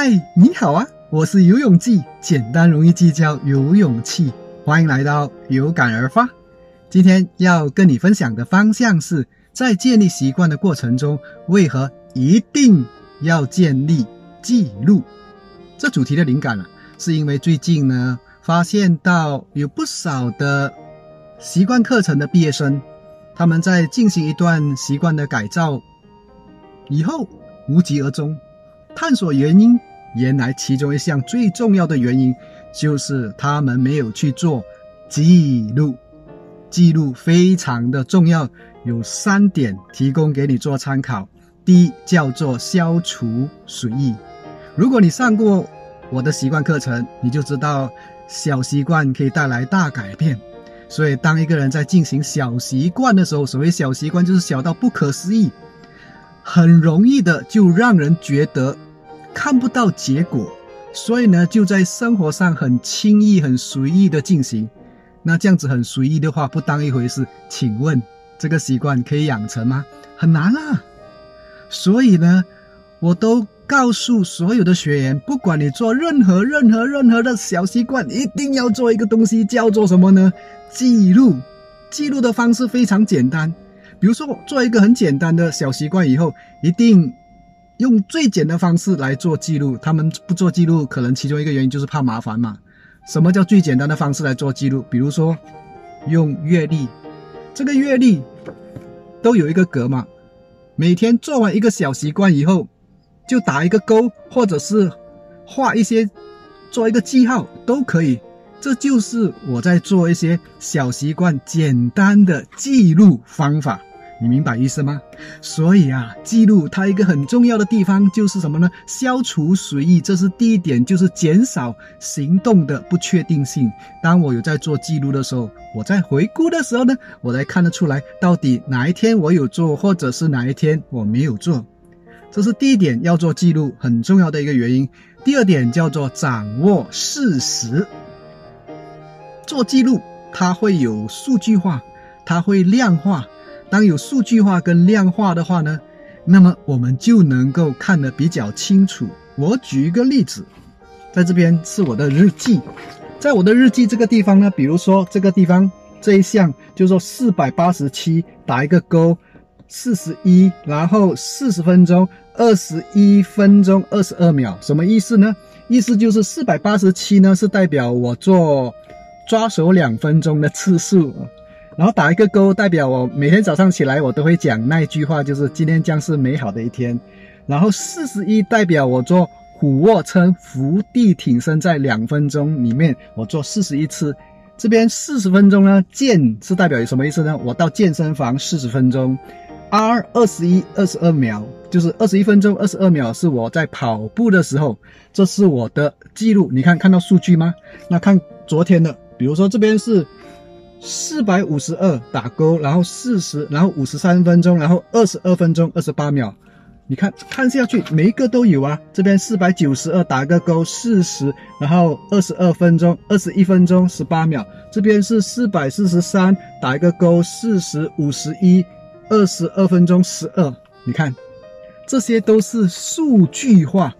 嗨，你好啊！我是游泳记，简单容易记叫游泳气。欢迎来到有感而发。今天要跟你分享的方向是在建立习惯的过程中，为何一定要建立记录？这主题的灵感啊，是因为最近呢，发现到有不少的习惯课程的毕业生，他们在进行一段习惯的改造以后，无疾而终。探索原因，原来其中一项最重要的原因就是他们没有去做记录。记录非常的重要，有三点提供给你做参考。第一，叫做消除随意。如果你上过我的习惯课程，你就知道小习惯可以带来大改变。所以，当一个人在进行小习惯的时候，所谓小习惯就是小到不可思议，很容易的就让人觉得。看不到结果，所以呢，就在生活上很轻易、很随意的进行。那这样子很随意的话，不当一回事。请问，这个习惯可以养成吗？很难啊。所以呢，我都告诉所有的学员，不管你做任何、任何、任何的小习惯，一定要做一个东西，叫做什么呢？记录。记录的方式非常简单，比如说做一个很简单的小习惯以后，一定。用最简的方式来做记录，他们不做记录，可能其中一个原因就是怕麻烦嘛。什么叫最简单的方式来做记录？比如说，用月历，这个月历都有一个格嘛，每天做完一个小习惯以后，就打一个勾，或者是画一些，做一个记号都可以。这就是我在做一些小习惯简单的记录方法。你明白意思吗？所以啊，记录它一个很重要的地方就是什么呢？消除随意，这是第一点，就是减少行动的不确定性。当我有在做记录的时候，我在回顾的时候呢，我才看得出来到底哪一天我有做，或者是哪一天我没有做。这是第一点，要做记录很重要的一个原因。第二点叫做掌握事实。做记录，它会有数据化，它会量化。当有数据化跟量化的话呢，那么我们就能够看得比较清楚。我举一个例子，在这边是我的日记，在我的日记这个地方呢，比如说这个地方这一项，就是说四百八十七，打一个勾，四十一，然后四十分钟，二十一分钟二十二秒，什么意思呢？意思就是四百八十七呢是代表我做抓手两分钟的次数。然后打一个勾，代表我每天早上起来，我都会讲那一句话，就是今天将是美好的一天。然后四十一代表我做俯卧撑、伏地挺身，在两分钟里面我做四十一次。这边四十分钟呢，健是代表有什么意思呢？我到健身房四十分钟。R 二十一二十二秒，就是二十一分钟二十二秒是我在跑步的时候，这是我的记录。你看看到数据吗？那看昨天的，比如说这边是。四百五十二打勾，然后四十，然后五十三分钟，然后二十二分钟二十八秒。你看看下去，每一个都有啊。这边四百九十二打个勾，四十，然后二十二分钟，二十一分钟十八秒。这边是四百四十三打一个勾，四十五十一，二十二分钟十二。你看，这些都是数据化。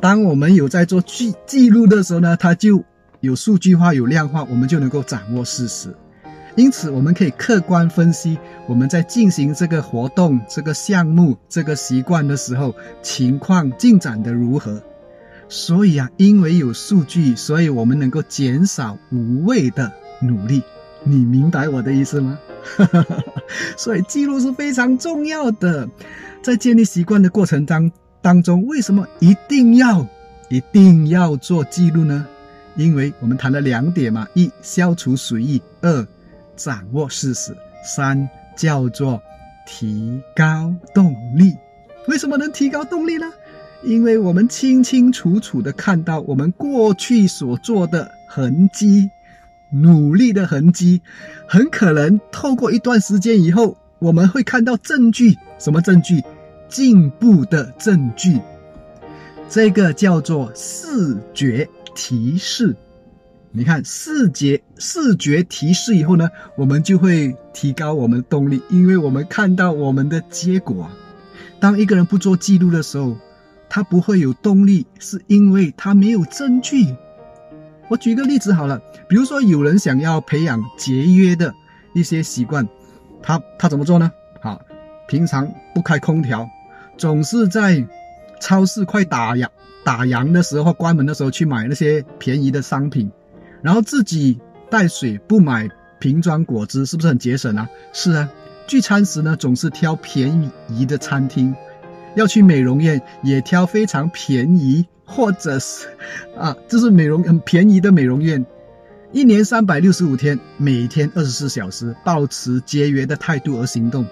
当我们有在做记记录的时候呢，它就有数据化、有量化，我们就能够掌握事实。因此，我们可以客观分析我们在进行这个活动、这个项目、这个习惯的时候，情况进展的如何。所以啊，因为有数据，所以我们能够减少无谓的努力。你明白我的意思吗？所以记录是非常重要的，在建立习惯的过程当当中，为什么一定要一定要做记录呢？因为我们谈了两点嘛：一、消除随意；二、掌握事实，三叫做提高动力。为什么能提高动力呢？因为我们清清楚楚的看到我们过去所做的痕迹，努力的痕迹，很可能透过一段时间以后，我们会看到证据。什么证据？进步的证据。这个叫做视觉提示。你看视觉视觉提示以后呢，我们就会提高我们的动力，因为我们看到我们的结果。当一个人不做记录的时候，他不会有动力，是因为他没有证据。我举个例子好了，比如说有人想要培养节约的一些习惯，他他怎么做呢？好，平常不开空调，总是在超市快打烊打烊的时候关门的时候去买那些便宜的商品，然后自己带水不买瓶装果汁，是不是很节省啊？是啊，聚餐时呢总是挑便宜的餐厅，要去美容院也挑非常便宜。或者是啊，这是美容很便宜的美容院，一年三百六十五天，每天二十四小时，保持节约的态度而行动。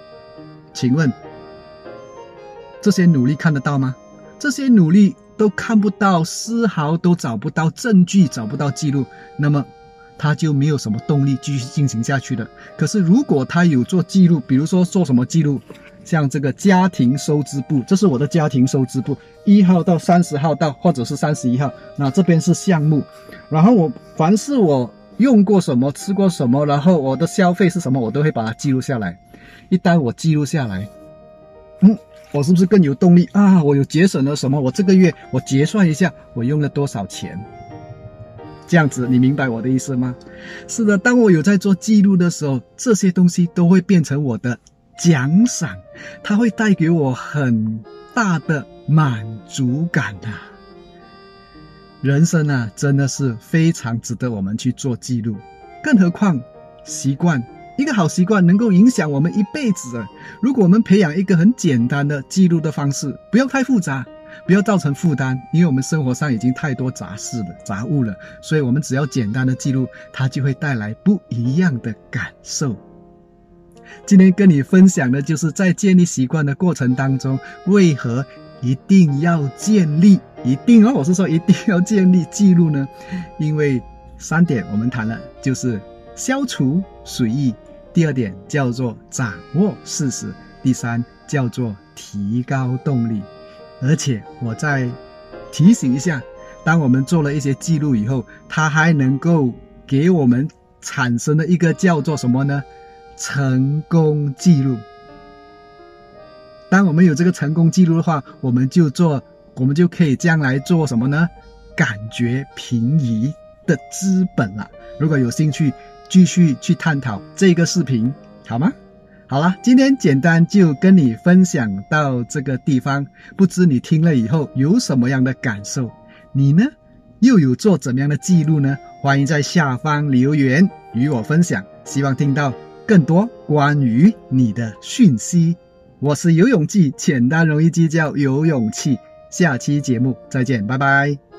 请问这些努力看得到吗？这些努力都看不到，丝毫都找不到证据，找不到记录，那么他就没有什么动力继续进行下去的。可是如果他有做记录，比如说做什么记录？像这个家庭收支簿，这是我的家庭收支簿，一号到三十号到，或者是三十一号。那这边是项目，然后我凡是我用过什么，吃过什么，然后我的消费是什么，我都会把它记录下来。一旦我记录下来，嗯，我是不是更有动力啊？我有节省了什么？我这个月我结算一下，我用了多少钱？这样子，你明白我的意思吗？是的，当我有在做记录的时候，这些东西都会变成我的。奖赏，它会带给我很大的满足感呐。人生啊，真的是非常值得我们去做记录。更何况，习惯一个好习惯能够影响我们一辈子啊。如果我们培养一个很简单的记录的方式，不要太复杂，不要造成负担，因为我们生活上已经太多杂事了、杂物了，所以我们只要简单的记录，它就会带来不一样的感受。今天跟你分享的就是在建立习惯的过程当中，为何一定要建立？一定哦，我是说一定要建立记录呢？因为三点我们谈了，就是消除随意；第二点叫做掌握事实；第三叫做提高动力。而且我再提醒一下，当我们做了一些记录以后，它还能够给我们产生的一个叫做什么呢？成功记录。当我们有这个成功记录的话，我们就做，我们就可以将来做什么呢？感觉平移的资本了。如果有兴趣，继续去探讨这个视频，好吗？好了，今天简单就跟你分享到这个地方。不知你听了以后有什么样的感受？你呢，又有做怎么样的记录呢？欢迎在下方留言与我分享。希望听到。更多关于你的讯息，我是游泳记，简单容易计较，有勇气。下期节目再见，拜拜。